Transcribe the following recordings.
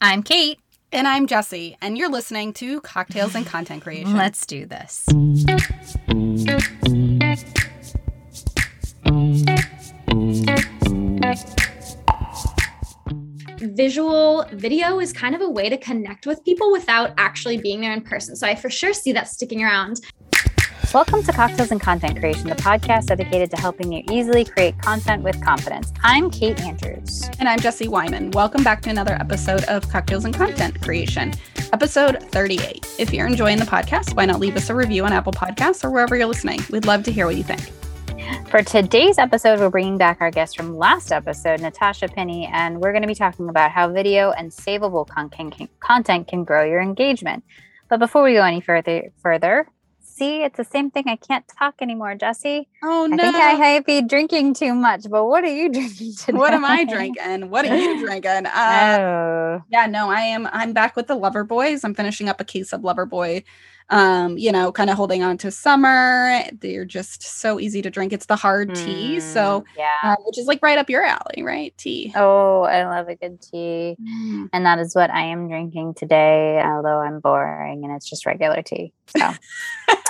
I'm Kate. And I'm Jesse, and you're listening to Cocktails and Content Creation. Let's do this. Visual video is kind of a way to connect with people without actually being there in person. So I for sure see that sticking around. Welcome to Cocktails and Content Creation, the podcast dedicated to helping you easily create content with confidence. I'm Kate Andrews. And I'm Jesse Wyman. Welcome back to another episode of Cocktails and Content Creation, episode 38. If you're enjoying the podcast, why not leave us a review on Apple Podcasts or wherever you're listening? We'd love to hear what you think. For today's episode, we're bringing back our guest from last episode, Natasha Penny, and we're going to be talking about how video and savable content can grow your engagement. But before we go any further, further, see, it's the same thing. I can't talk anymore, Jesse. Oh no! I think I might be drinking too much. But what are you drinking today? What am I drinking? What are you drinking? Uh, oh. Yeah, no, I am. I'm back with the Lover Boys. I'm finishing up a case of Lover Boy um, you know, kind of holding on to summer. They're just so easy to drink. It's the hard mm, tea, so yeah, uh, which is like right up your alley, right? Tea. Oh, I love a good tea, mm. and that is what I am drinking today. Although I'm boring, and it's just regular tea. So.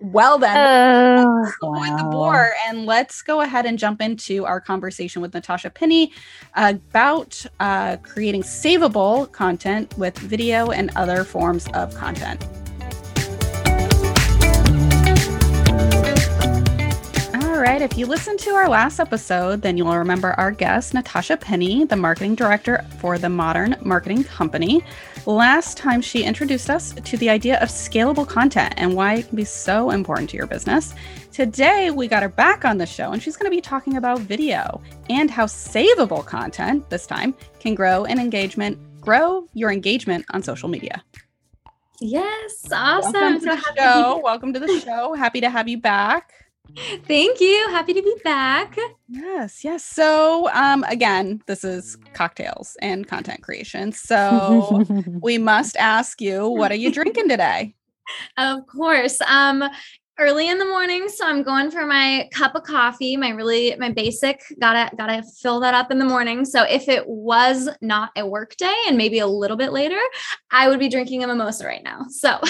well then oh, wow. the bore and let's go ahead and jump into our conversation with natasha penny about uh, creating savable content with video and other forms of content All right. If you listened to our last episode, then you'll remember our guest, Natasha Penny, the marketing director for the Modern Marketing Company. Last time, she introduced us to the idea of scalable content and why it can be so important to your business. Today, we got her back on the show, and she's going to be talking about video and how savable content, this time, can grow an engagement, grow your engagement on social media. Yes, awesome. Welcome to the show. Welcome to the show. Happy to have you back. Thank you. Happy to be back. Yes, yes. So, um, again, this is cocktails and content creation. So, we must ask you, what are you drinking today? Of course. Um, early in the morning so i'm going for my cup of coffee my really my basic gotta gotta fill that up in the morning. So if it was not a work day and maybe a little bit later i would be drinking a mimosa right now so.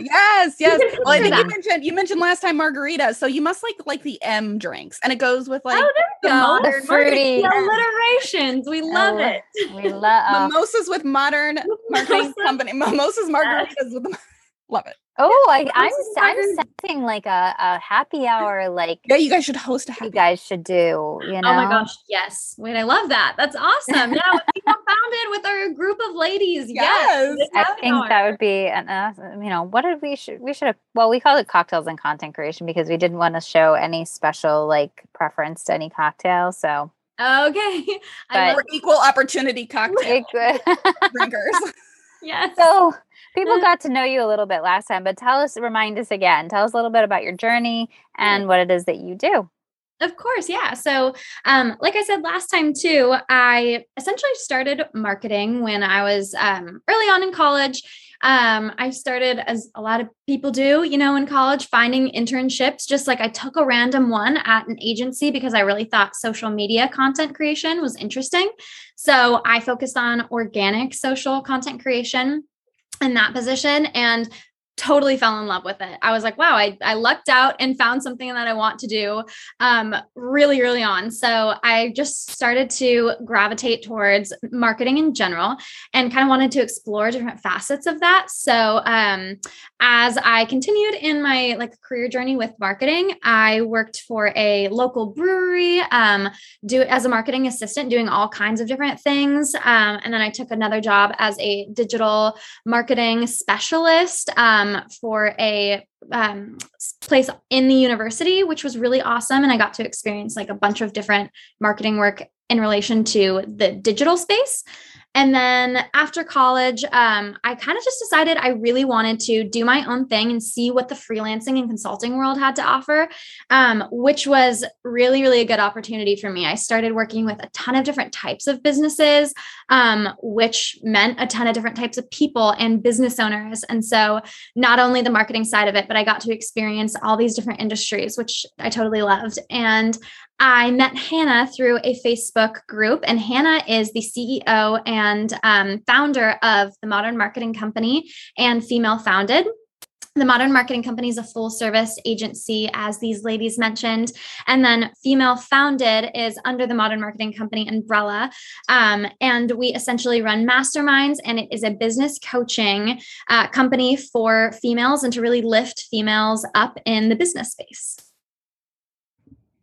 Yes yes. Well i think you mentioned you mentioned last time margarita so you must like like the m drinks and it goes with like oh, there the modern fruity. alliterations. We love oh, it. We love uh, mimosas with modern marketing company mimosas margaritas with the love it Oh, I, I'm I'm sensing like a, a happy hour. Like yeah, you guys should host a happy. You guys should do. You know. Oh my gosh, yes! Wait, I love that. That's awesome. Yeah, we founded with our group of ladies. Yes, yes. I think hour. that would be an. Uh, you know, what did we should we should have? Well, we called it cocktails and content creation because we didn't want to show any special like preference to any cocktail. So okay, but, we're equal opportunity cocktail drinkers. Yes. So people got to know you a little bit last time, but tell us, remind us again, tell us a little bit about your journey and what it is that you do. Of course, yeah. So, um, like I said last time too, I essentially started marketing when I was um, early on in college. Um, I started as a lot of people do, you know, in college, finding internships. Just like I took a random one at an agency because I really thought social media content creation was interesting. So I focused on organic social content creation in that position and totally fell in love with it. I was like, wow, I, I lucked out and found something that I want to do um, really early on. So I just started to gravitate towards marketing in general and kind of wanted to explore different facets of that. So um, as I continued in my like career journey with marketing, I worked for a local brewery, um, do as a marketing assistant, doing all kinds of different things. Um, and then I took another job as a digital marketing specialist um, um, for a um, place in the university, which was really awesome. And I got to experience like a bunch of different marketing work in relation to the digital space. And then after college, um, I kind of just decided I really wanted to do my own thing and see what the freelancing and consulting world had to offer, um, which was really, really a good opportunity for me. I started working with a ton of different types of businesses, um, which meant a ton of different types of people and business owners. And so, not only the marketing side of it, but I got to experience all these different industries, which I totally loved. And I met Hannah through a Facebook group, and Hannah is the CEO and um, founder of the Modern Marketing Company and Female Founded. The Modern Marketing Company is a full service agency, as these ladies mentioned. And then Female Founded is under the Modern Marketing Company umbrella. Um, and we essentially run masterminds, and it is a business coaching uh, company for females and to really lift females up in the business space.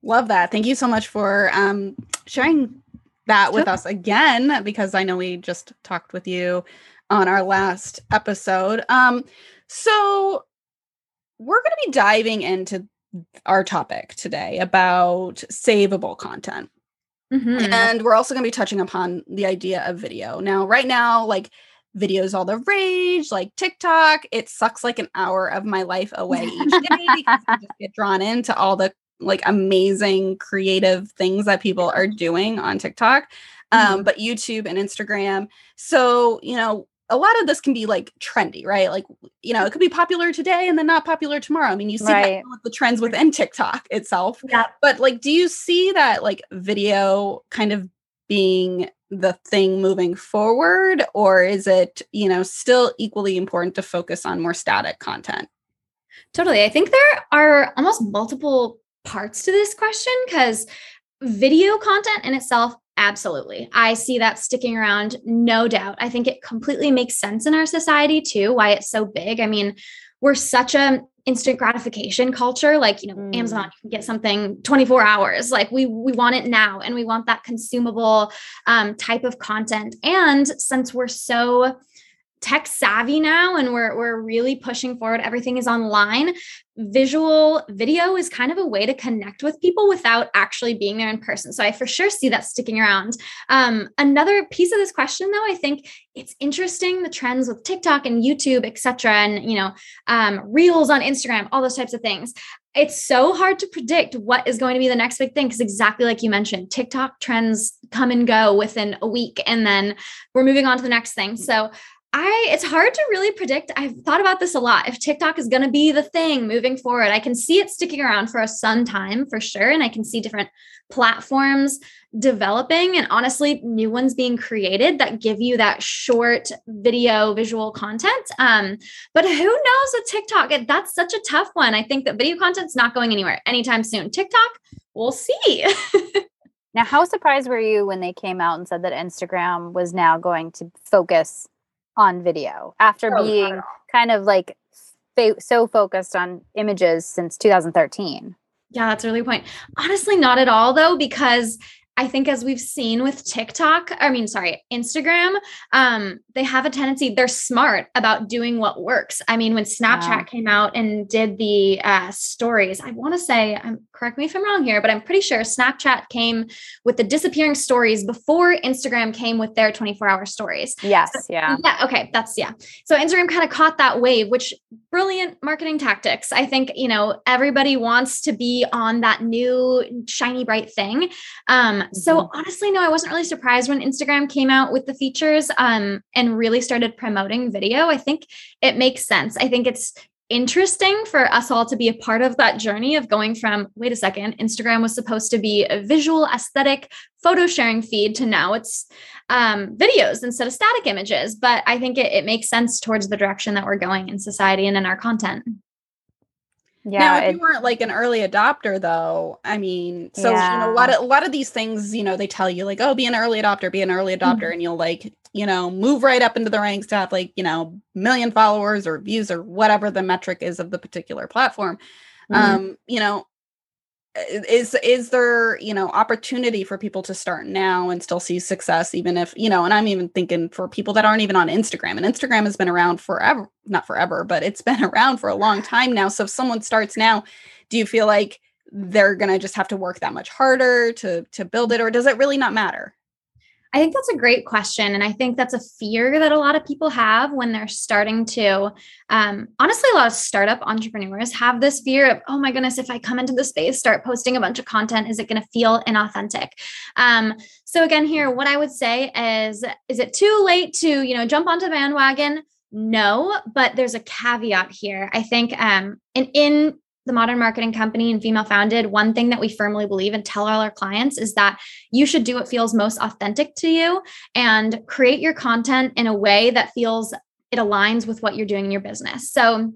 Love that. Thank you so much for um, sharing that with us again, because I know we just talked with you on our last episode. Um, so we're going to be diving into our topic today about savable content. Mm-hmm. And we're also going to be touching upon the idea of video. Now, right now, like videos all the rage, like TikTok, it sucks like an hour of my life away each day because I just get drawn into all the like amazing creative things that people are doing on TikTok. Um, mm-hmm. but YouTube and Instagram. So, you know, a lot of this can be like trendy, right? Like, you know, it could be popular today and then not popular tomorrow. I mean, you see right. the trends within TikTok itself. Yeah. But like, do you see that like video kind of being the thing moving forward? Or is it, you know, still equally important to focus on more static content? Totally. I think there are almost multiple parts to this question because video content in itself Absolutely. I see that sticking around, no doubt. I think it completely makes sense in our society too, why it's so big. I mean, we're such a instant gratification culture like you know mm. amazon you can get something 24 hours like we we want it now and we want that consumable um, type of content and since we're so tech savvy now and we're we're really pushing forward. Everything is online. Visual video is kind of a way to connect with people without actually being there in person. So i for sure see that sticking around. Um, another piece of this question though i think it's interesting the trends with tiktok and youtube etc and you know um, reels on instagram all those types of things. It's so hard to predict what is going to be the next big thing because exactly like you mentioned tiktok trends come and go within a week and then we're moving on to the next thing. So I it's hard to really predict. I've thought about this a lot. If TikTok is going to be the thing moving forward, I can see it sticking around for a some time for sure and I can see different platforms developing and honestly new ones being created that give you that short video visual content. Um but who knows with TikTok? That's such a tough one. I think that video content's not going anywhere anytime soon. TikTok, we'll see. now, how surprised were you when they came out and said that Instagram was now going to focus on video after oh, being kind of like fa- so focused on images since 2013. Yeah, that's a really point. Honestly, not at all though, because I think as we've seen with TikTok, I mean, sorry, Instagram, um, they have a tendency, they're smart about doing what works. I mean, when Snapchat yeah. came out and did the uh, stories, I want to say, um, correct me if I'm wrong here, but I'm pretty sure Snapchat came with the disappearing stories before Instagram came with their 24 hour stories. Yes. So, yeah. Yeah. Okay. That's, yeah. So Instagram kind of caught that wave, which brilliant marketing tactics. I think, you know, everybody wants to be on that new shiny, bright thing. Um, so mm-hmm. honestly, no, I wasn't really surprised when Instagram came out with the features um, and really started promoting video. I think it makes sense. I think it's interesting for us all to be a part of that journey of going from wait a second instagram was supposed to be a visual aesthetic photo sharing feed to now it's um, videos instead of static images but i think it, it makes sense towards the direction that we're going in society and in our content yeah. Now, if you weren't like an early adopter, though, I mean, so yeah. you know, a lot of a lot of these things, you know, they tell you like, oh, be an early adopter, be an early adopter, mm-hmm. and you'll like, you know, move right up into the ranks to have like, you know, million followers or views or whatever the metric is of the particular platform. Mm-hmm. Um, you know, is is there you know opportunity for people to start now and still see success even if you know and i'm even thinking for people that aren't even on instagram and instagram has been around forever not forever but it's been around for a long time now. So if someone starts now do you feel like they're going to just have to work that much harder to to build it or does it really not matter I think that's a great question. And I think that's a fear that a lot of people have when they're starting to, um, honestly, a lot of startup entrepreneurs have this fear of, oh my goodness, if I come into the space, start posting a bunch of content, is it going to feel inauthentic? Um, so again, here, what I would say is, is it too late to, you know, jump onto the bandwagon? No, but there's a caveat here. I think um, in, in the Modern Marketing Company and Female Founded, one thing that we firmly believe and tell all our clients is that you should do what feels most authentic to you and create your content in a way that feels it aligns with what you're doing in your business. So,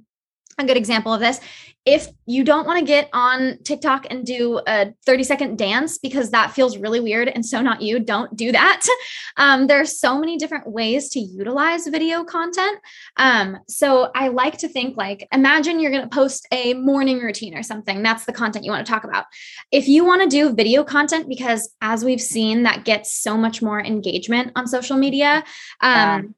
a good example of this if you don't want to get on TikTok and do a 30 second dance because that feels really weird and so not you, don't do that. Um, are so many different ways to utilize video content. Um, so I like to think like, imagine you're going to post a morning routine or something. That's the content you want to talk about. If you want to do video content, because as we've seen, that gets so much more engagement on social media. Um,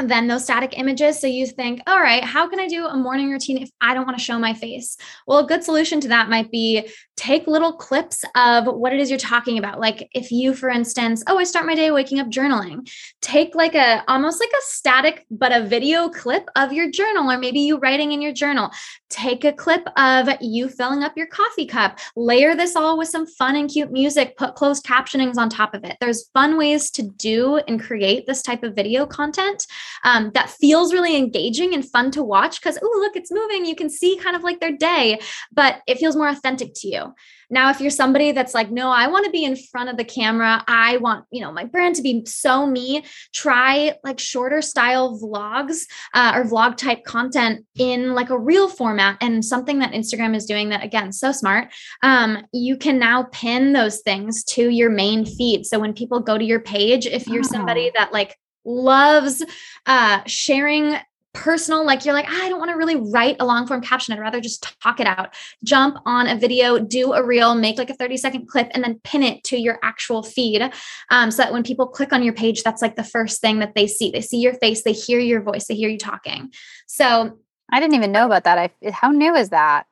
than those static images. So you think, all right, how can I do a morning routine if I don't want to show my face? Well, a good solution to that might be take little clips of what it is you're talking about. Like if you, for instance, oh, I start my day waking up journaling, take like a almost like a static, but a video clip of your journal, or maybe you writing in your journal. Take a clip of you filling up your coffee cup, layer this all with some fun and cute music, put closed captionings on top of it. There's fun ways to do and create this type of video content um, that feels really engaging and fun to watch because, oh, look, it's moving. You can see kind of like their day, but it feels more authentic to you. Now, if you're somebody that's like, no, I want to be in front of the camera, I want, you know, my brand to be so me, try like shorter style vlogs uh, or vlog type content in like a real format. And something that Instagram is doing that, again, so smart. Um, you can now pin those things to your main feed. So when people go to your page, if you're somebody that like loves uh, sharing personal like you're like i don't want to really write a long form caption i'd rather just talk it out. Jump on a video do a reel make like a 30 second clip and then pin it to your actual feed um, so that when people click on your page that's like the first thing that they see. They see your face they hear your voice they hear you talking. So i didn't even know about that. I how new is that?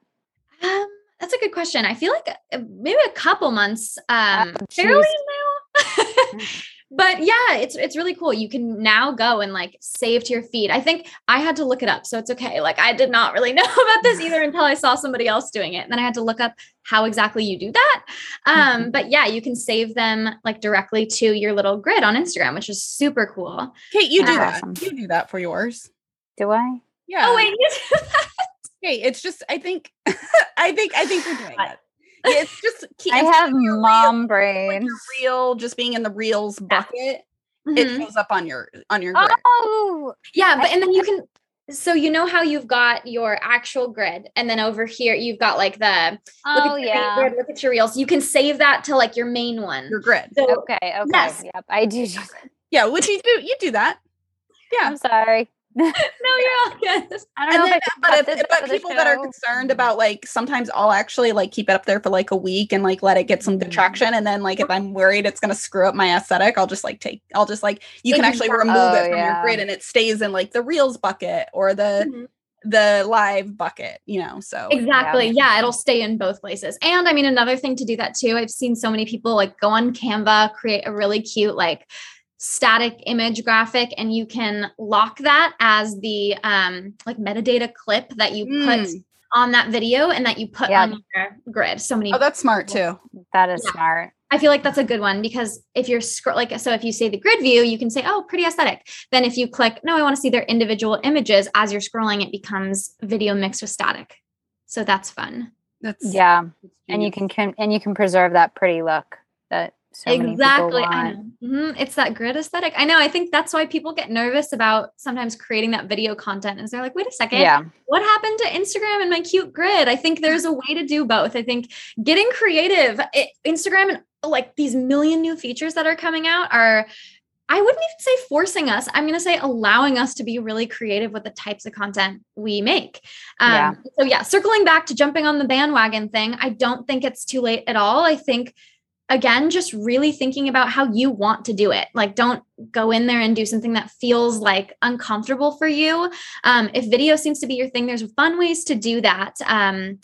Um, that's a good question. I feel like uh, maybe a couple months um oh, fairly new but yeah it's it's really cool. You can now go and like save to your feed. I think i had to look it up so it's okay. Like i did not really know about this either until i saw somebody else doing it. And then i had to look up how exactly you do that. Um mm-hmm. but yeah you can save them like directly to your little grid on instagram which is super cool. Kate you do that. You do that for yours. Do i? Yeah. Oh wait Hey, it's just I think I think I think you're doing it it's just I have mom real, brain. Like real, just being in the reels bucket. Mm-hmm. It shows up on your on your grid. Oh, yeah, but and then you can. So you know how you've got your actual grid, and then over here you've got like the oh look at yeah, grid, look at your reels. You can save that to like your main one. Your grid. So, okay. Okay. Yes. Yep. I do. yeah. Would you do? You do that. Yeah. I'm sorry. No, you're all good. I don't know. Then, but, if, but people that are concerned about like sometimes I'll actually like keep it up there for like a week and like let it get some good mm. traction. And then like if I'm worried it's gonna screw up my aesthetic, I'll just like take I'll just like you can actually remove oh, it from yeah. your grid and it stays in like the reels bucket or the mm-hmm the live bucket, you know. So exactly. Yeah. yeah. it'll stay in both places. And I mean, another thing to do that too, I've seen so many people like go on Canva, create a really cute, like static image graphic and you can lock that as the um like metadata clip that you put mm. on that video and that you put yeah. on your grid so many oh that's smart too that is yeah. smart i feel like that's a good one because if you're scroll like so if you say the grid view you can say oh pretty aesthetic then if you click no i want to see their individual images as you're scrolling it becomes video mixed with static so that's fun that's yeah and you can, can and you can preserve that pretty look that so exactly. I know. Mm-hmm. It's that grid aesthetic. I know. I think that's why people get nervous about sometimes creating that video content. Is they're like, wait a second, yeah. what happened to Instagram and my cute grid? I think there's a way to do both. I think getting creative, it, Instagram and like these million new features that are coming out are I wouldn't even say forcing us. I'm going to say allowing us to be really creative with the types of content we make. Um, yeah. So, yeah, circling back to jumping on the bandwagon thing, I don't think it's too late at all. I think again just really thinking about how you want to do it. Like don't go in there and do something that feels like uncomfortable for you. Um, if video seems to be your thing there's fun ways to do that um,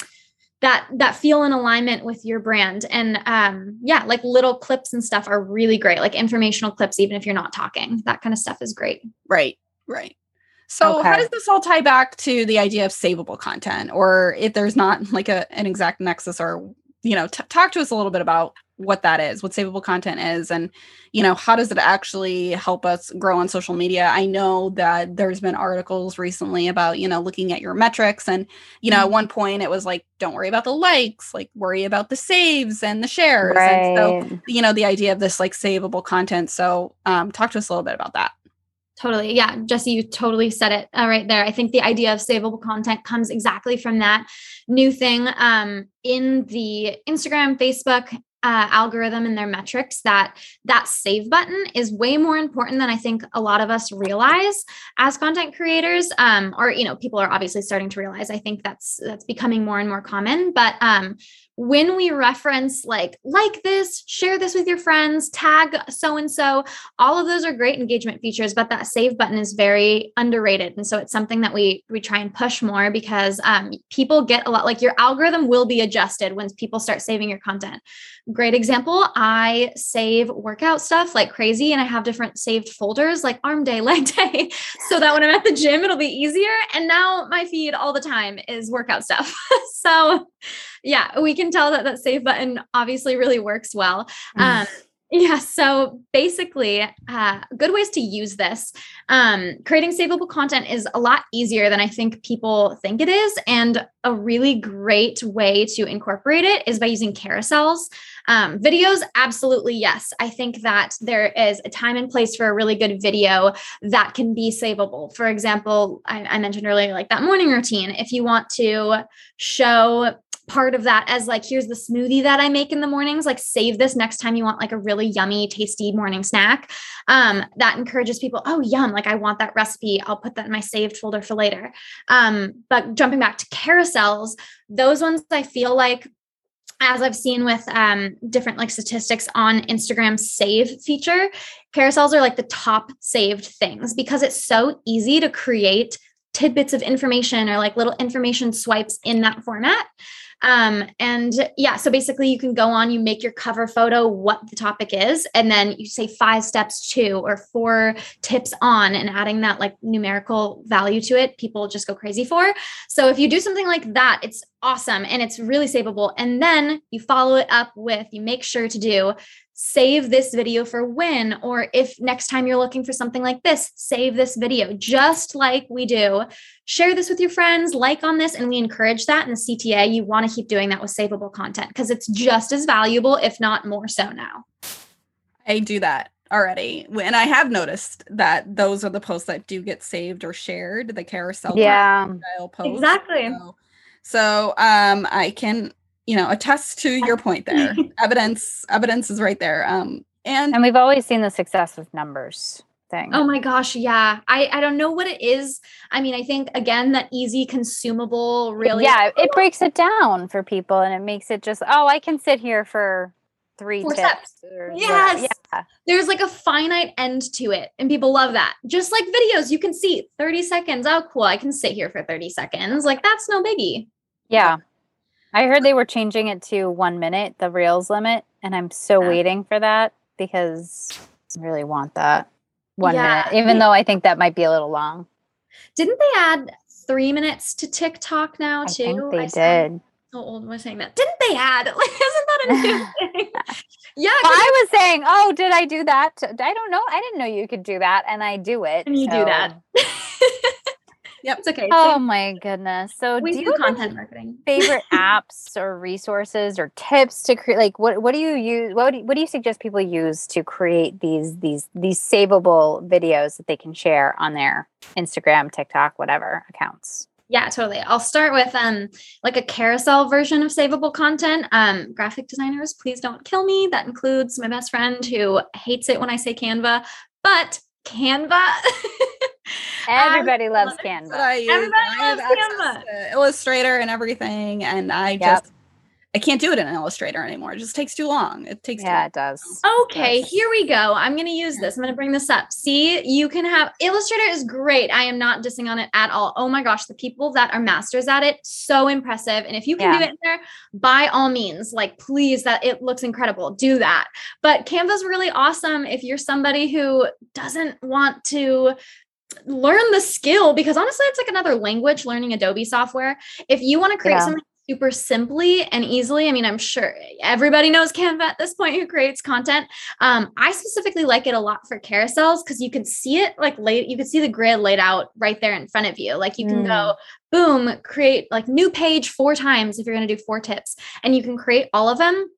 that that feel in alignment with your brand. And um, yeah like little clips and stuff are really great like informational clips even if you're not talking. That kind of stuff is great. Right right. So okay. how does this all tie back to the idea of savable content? Or if there's not like a, an exact nexus or you know t- talk to us a little bit about what that is, what savable content is, and you know how does it actually help us grow on social media. I know that there's been articles recently about you know looking at your metrics, and you know mm-hmm. at one point it was like don't worry about the likes, like worry about the saves and the shares. Right. And so you know the idea of this like savable content. So um, talk to us a little bit about that. Totally. Yeah. Jesse, you totally said it uh, right there. I think the idea of savable content comes exactly from that new thing um, in the Instagram, Facebook, uh, algorithm and their metrics that that save button is way more important than I think a lot of us realize as content creators. Um, or you know, people are obviously starting to realize. I think that's that's becoming more and more common. But um, when we reference like like this share this with your friends tag so and so all of those are great engagement features but that save button is very underrated and so it's something that we we try and push more because um, people get a lot like your algorithm will be adjusted when people start saving your content. Great example i save workout stuff like crazy and i have different saved folders like arm day leg day so that when i'm at the gym it'll be easier and now my feed all the time is workout stuff. So yeah, we can tell that that save button obviously really works well. Mm. Um, yeah, so basically, uh, good ways to use this. Um, creating savable content is a lot easier than I think people think it is. And a really great way to incorporate it is by using carousels. Um, videos, absolutely yes. I think that there is a time and place for a really good video that can be savable. For example, I, I mentioned earlier, like that morning routine. If you want to show part of that as like here's the smoothie that i make in the mornings like save this next time you want like a really yummy tasty morning snack. Um, that encourages people oh yum like i want that recipe. I'll put that in my saved folder for later. Um, but jumping back to carousels those ones i feel like as I've seen with um, different like statistics on Instagram save feature, carousels are like the top saved things because it's so easy to create tidbits of information or like little information swipes in that format. Um, and yeah, so basically you can go on, you make your cover photo what the topic is, and then you say five steps to or four tips on and adding that like numerical value to it, people just go crazy for. So if you do something like that, it's awesome and it's really savable. And then you follow it up with, you make sure to do save this video for when, or if next time you're looking for something like this, save this video, just like we do. Share this with your friends, like on this, and we encourage that in the CTA. You want to keep doing that with savable content because it's just as valuable, if not more so now. I do that already. And I have noticed that those are the posts that do get saved or shared, the carousel yeah. style posts. Exactly. So, so um I can you know attest to your point there. Evidence evidence is right there. Um and and we've always seen the success with numbers thing. Oh my gosh yeah. I i don't know what it is. I mean i think again that easy consumable really yeah it breaks it down for people and it makes it just oh i can sit here for three Four tips yes. Yeah. there's like a finite end to it and people love that. Just like videos you can see 30 seconds. Oh cool. I can sit here for 30 seconds. Like that's no biggie. Yeah I heard they were changing it to one minute, the Reels limit, and I'm so yeah. waiting for that because I really want that one yeah. minute, even though I think that might be a little long. Didn't they add three minutes to TikTok now too? Think they I did. How old was saying that? Didn't they add? Like, isn't that a new thing? yeah. Well, I was saying, oh, did I do that? I don't know. I didn't know you could do that, and I do it. And you so. do that. Yep, it's okay. Oh my goodness. So we do, do content marketing. favorite apps or resources or tips to create like what what do you use what do you, what do you suggest people use to create these these these savable videos that they can share on their Instagram, TikTok, whatever accounts? Yeah, totally. I'll start with um like a carousel version of savable content. Um graphic designers, please don't kill me. That includes my best friend who hates it when I say Canva, but Canva Um, Everybody loves Canva. Everybody I loves Canva. Illustrator and everything, and I yep. just I can't do it in Illustrator anymore. It just takes too long. It takes yeah, it does. Okay, it does. here we go. I'm going to use this. I'm going to bring this up. See, you can have Illustrator is great. I am not dissing on it at all. Oh my gosh, the people that are masters at it, so impressive. And if you can yeah. do it in there, by all means, like please, that it looks incredible. Do that. But Canva's really awesome if you're somebody who doesn't want to learn the skill because honestly it's like another language learning adobe software if you want to create yeah. something super simply and easily. I mean, I'm sure everybody knows Canva at this point who creates content. Um, I specifically like it a lot for carousels because you can see it like late, you can see the grid laid out right there in front of you. Like you can mm. go, boom, create like new page four times if you're going to do four tips, and you can create all of them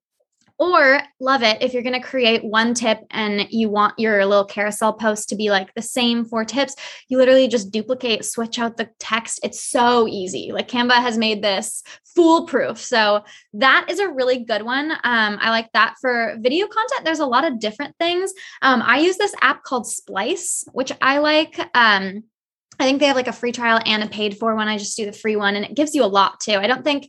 or love it if you're going to create one tip and you want your little carousel post to be like the same four tips, you literally just duplicate, switch out the text. It's so easy. Like Canva has made this foolproof. So that is a really good one. Um, I like that for video content. There's a lot of different things. Um, I use this app called Splice, which I like. Um, I think they have like a free trial and a paid for one. I just do the free one and it gives you a lot too. I don't think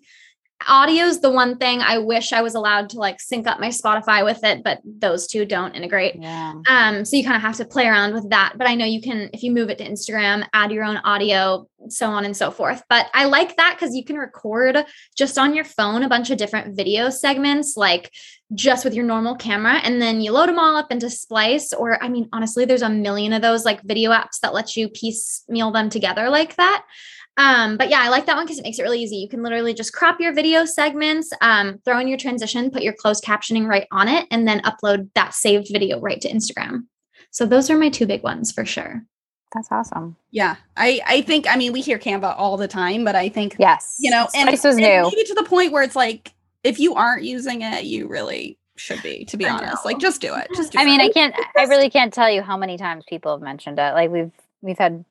audio is the one thing I wish I was allowed to like sync up my Spotify with it, but those two don't integrate. Yeah. Um, so you kind of have to play around with that. But I know you can, if you move it to Instagram, add your own audio, so on and so forth. But I like that because you can record just on your phone a bunch of different video segments, like just with your normal camera, and then you load them all up into Splice. Or, I mean, honestly, there's a million of those like video apps that let you piecemeal them together like that. Um, but yeah, I like that one because it makes it really easy. You can literally just crop your video segments, um, throw in your transition, put your closed captioning right on it, and then upload that saved video right to Instagram. So those are my two big ones for sure. That's awesome. Yeah. I I think I mean we hear Canva all the time, but I think yes, you know, and this was new. Maybe to the point where it's like if you aren't using it, you really should be, to be I honest. Know. Like just do it. Just do I it. mean, I can't I really can't tell you how many times people have mentioned it. Like we've we've had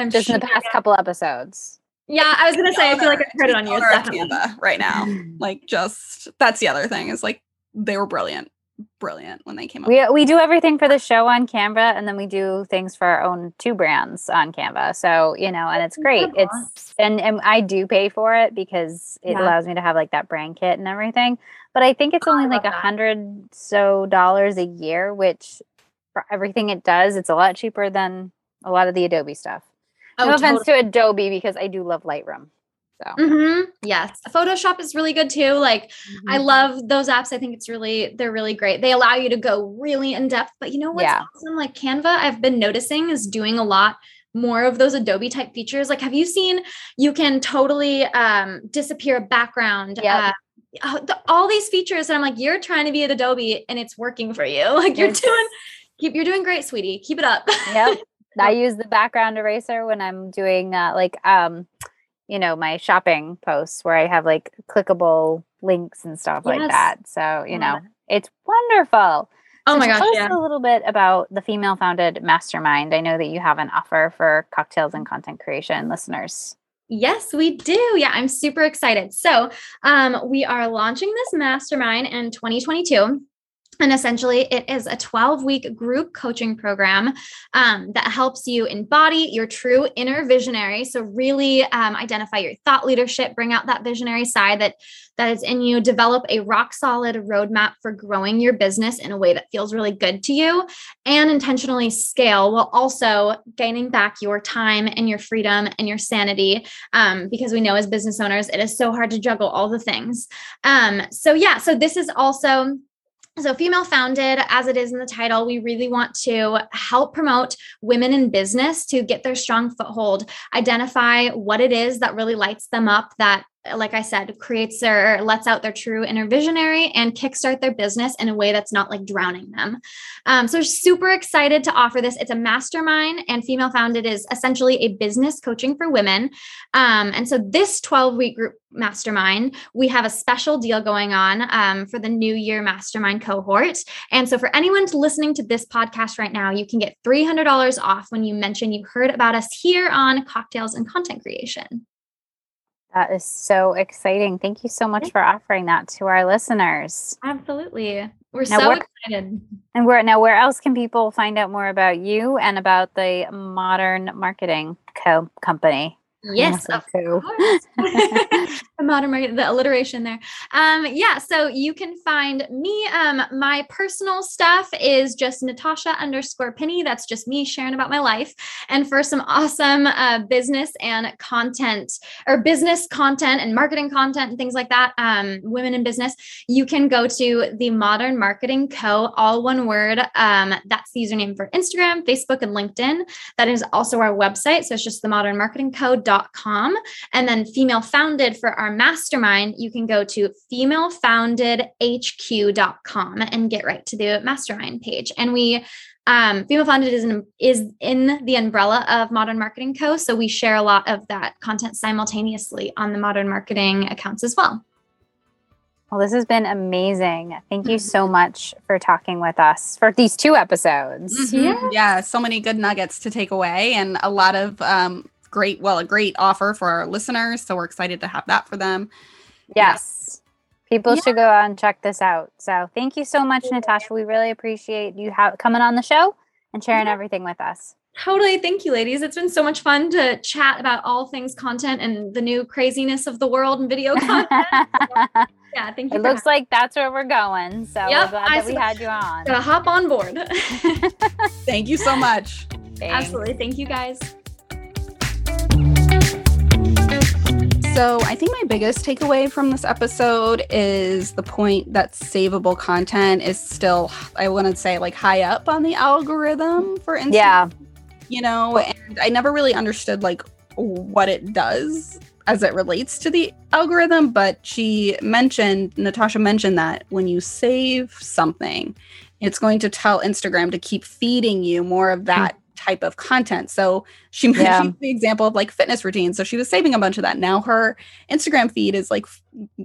I'm just sure, in the past couple episodes. Yeah, I was gonna say, I feel like I heard it on yours. Canva right now. Like, just that's the other thing is like they were brilliant, brilliant when they came up. We we do everything for the show on Canva, and then we do things for our own two brands on Canva. So you know, and it's great. It's and and I do pay for it because it yeah. allows me to have like that brand kit and everything. But I think it's oh, only like a hundred so dollars a year, which for everything it does, it's a lot cheaper than a lot of the Adobe stuff. Oh, no offense totally. to Adobe because I do love Lightroom. So mm-hmm. yes, Photoshop is really good too. Like mm-hmm. I love those apps. I think it's really they're really great. They allow you to go really in depth. But you know what's yeah. awesome? Like Canva, I've been noticing is doing a lot more of those Adobe type features. Like, have you seen you can totally um, disappear a background? Yeah. Uh, all these features, and I'm like, you're trying to be at Adobe, and it's working for you. Like you're doing, keep you're doing great, sweetie. Keep it up. Yep. I use the background eraser when I'm doing uh, like um you know my shopping posts where I have like clickable links and stuff yes. like that. So, you know, it's wonderful. Oh so my gosh. Tell yeah. us a little bit about the female founded mastermind. I know that you have an offer for cocktails and content creation listeners. Yes, we do. Yeah, I'm super excited. So, um, we are launching this mastermind in 2022. And essentially, it is a 12 week group coaching program um, that helps you embody your true inner visionary. So, really um, identify your thought leadership, bring out that visionary side that, that is in you, develop a rock solid roadmap for growing your business in a way that feels really good to you, and intentionally scale while also gaining back your time and your freedom and your sanity. Um, because we know as business owners, it is so hard to juggle all the things. Um, so, yeah, so this is also so, female founded, as it is in the title, we really want to help promote women in business to get their strong foothold, identify what it is that really lights them up, that like I said, creates their lets out their true inner visionary and kickstart their business in a way that's not like drowning them. Um, so super excited to offer this. It's a mastermind and female founded is essentially a business coaching for women. Um, and so this 12 week group mastermind, we have a special deal going on um, for the new year mastermind cohort. And so for anyone listening to this podcast right now, you can get $300 off when you mention you heard about us here on cocktails and content creation. That is so exciting. Thank you so much for offering that to our listeners. Absolutely. We're now, so where, excited. And where now where else can people find out more about you and about the Modern Marketing Co company? Yes, of course. modern market, the alliteration there. Um, yeah, so you can find me. Um, my personal stuff is just Natasha underscore Penny. That's just me sharing about my life. And for some awesome uh, business and content or business content and marketing content and things like that, um, women in business, you can go to the Modern Marketing Co. All one word. Um, that's the username for Instagram, Facebook, and LinkedIn. That is also our website. So it's just the Modern Marketing Co femalefounded.com. And then female founded for our mastermind, you can go to femalefoundedhq.com and get right to the mastermind page. And we um, Female Founded is in, is in the umbrella of Modern Marketing Co. So we share a lot of that content simultaneously on the Modern Marketing accounts as well. Well, this has been amazing. Thank you so much for talking with us for these two episodes. Mm-hmm. Yeah. yeah, so many good nuggets to take away and a lot of um, great, well, a great offer for our listeners. So we're excited to have that for them. Yes. Yeah. People yeah. should go out and check this out. So thank you so much, Natasha. We really appreciate you ha- coming on the show and sharing everything with us. Totally. Thank you, ladies. It's been so much fun to chat about all things content and the new craziness of the world and video content. yeah, thank you. It looks like that's where we're going. So yep, we're glad I that we had you on. Gotta hop on board. thank you so much. Thanks. Absolutely. Thank you guys. So, I think my biggest takeaway from this episode is the point that savable content is still, I want to say, like high up on the algorithm for Instagram. Yeah. You know, and I never really understood like what it does as it relates to the algorithm, but she mentioned, Natasha mentioned that when you save something, it's going to tell Instagram to keep feeding you more of that type of content. So she yeah. mentioned the example of like fitness routines. So she was saving a bunch of that. Now her Instagram feed is like,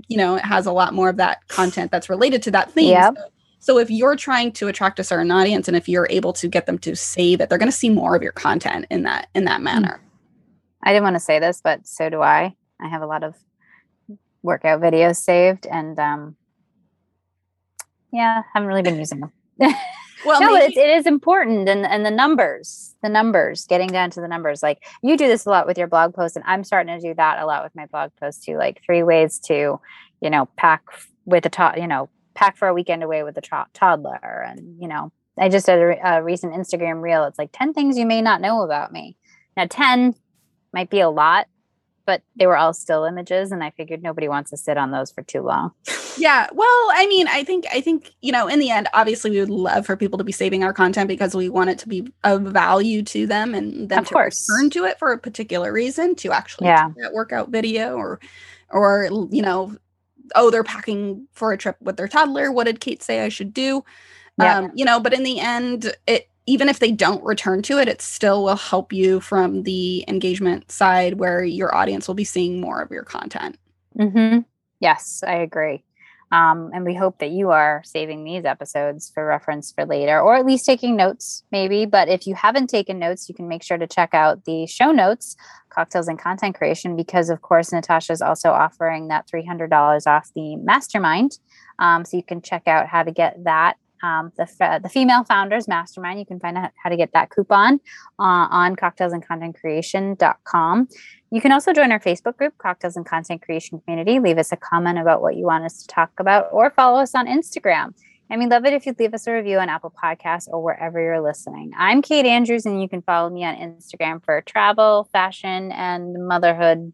you know, it has a lot more of that content that's related to that theme. Yep. So, so if you're trying to attract a certain audience and if you're able to get them to save it, they're going to see more of your content in that in that manner. I didn't want to say this, but so do I. I have a lot of workout videos saved, and um, yeah, haven't really been using them. well, no, maybe- it is important, and and the numbers, the numbers, getting down to the numbers. Like you do this a lot with your blog posts, and I'm starting to do that a lot with my blog posts too. Like three ways to, you know, pack with a to- you know, pack for a weekend away with a to- toddler, and you know, I just did a, a recent Instagram reel. It's like ten things you may not know about me. Now, ten might be a lot, but they were all still images and i figured nobody wants to sit on those for too long yeah well i mean i think i think you know in the end obviously we would love for people to be saving our content because we want it to be of value to them and them of to course. return to it for a particular reason to actually yeah. that workout video or or you know oh they're packing for a trip with their toddler what did kate say i should do yeah. um you know but in the end it even if they don't return to it, it still will help you from the engagement side where your audience will be seeing more of your content. Mm-hmm. Yes, I agree. Um, and we hope that you are saving these episodes for reference for later, or at least taking notes, maybe. But if you haven't taken notes, you can make sure to check out the show notes, Cocktails and Content Creation, because of course, Natasha is also offering that $300 off the mastermind. Um, so you can check out how to get that um, the, the female founders mastermind. You can find out how to get that coupon uh, on cocktailsandcontentcreation.com. You can also join our Facebook group, Cocktails and Content Creation Community. Leave us a comment about what you want us to talk about or follow us on Instagram. And we love it if you'd leave us a review on Apple Podcasts or wherever you're listening. I'm Kate Andrews, and you can follow me on Instagram for travel, fashion, and motherhood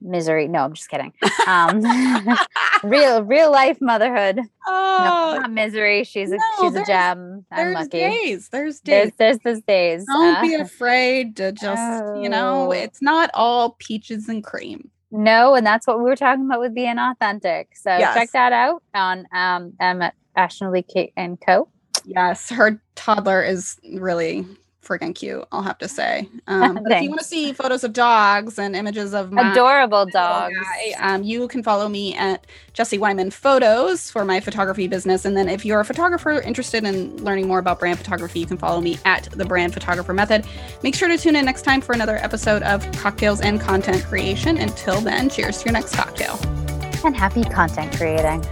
misery. No, I'm just kidding. Um, real, real life motherhood. Oh, no, not misery. She's a, no, she's a gem. I'm there's lucky. Days. There's days. There's, there's those days. Don't uh, be afraid to just, oh. you know, it's not all peaches and cream. No, and that's what we were talking about with being authentic. So yes. check that out on um, um at Ashton Kate and Co. Yes, her toddler is really freaking cute. I'll have to say. Um, if you want to see photos of dogs and images of my adorable dogs, guy, um, you can follow me at Jesse Wyman Photos for my photography business. And then if you're a photographer interested in learning more about brand photography, you can follow me at the Brand Photographer Method. Make sure to tune in next time for another episode of Cocktails and Content Creation. Until then, cheers to your next cocktail. And happy content creating.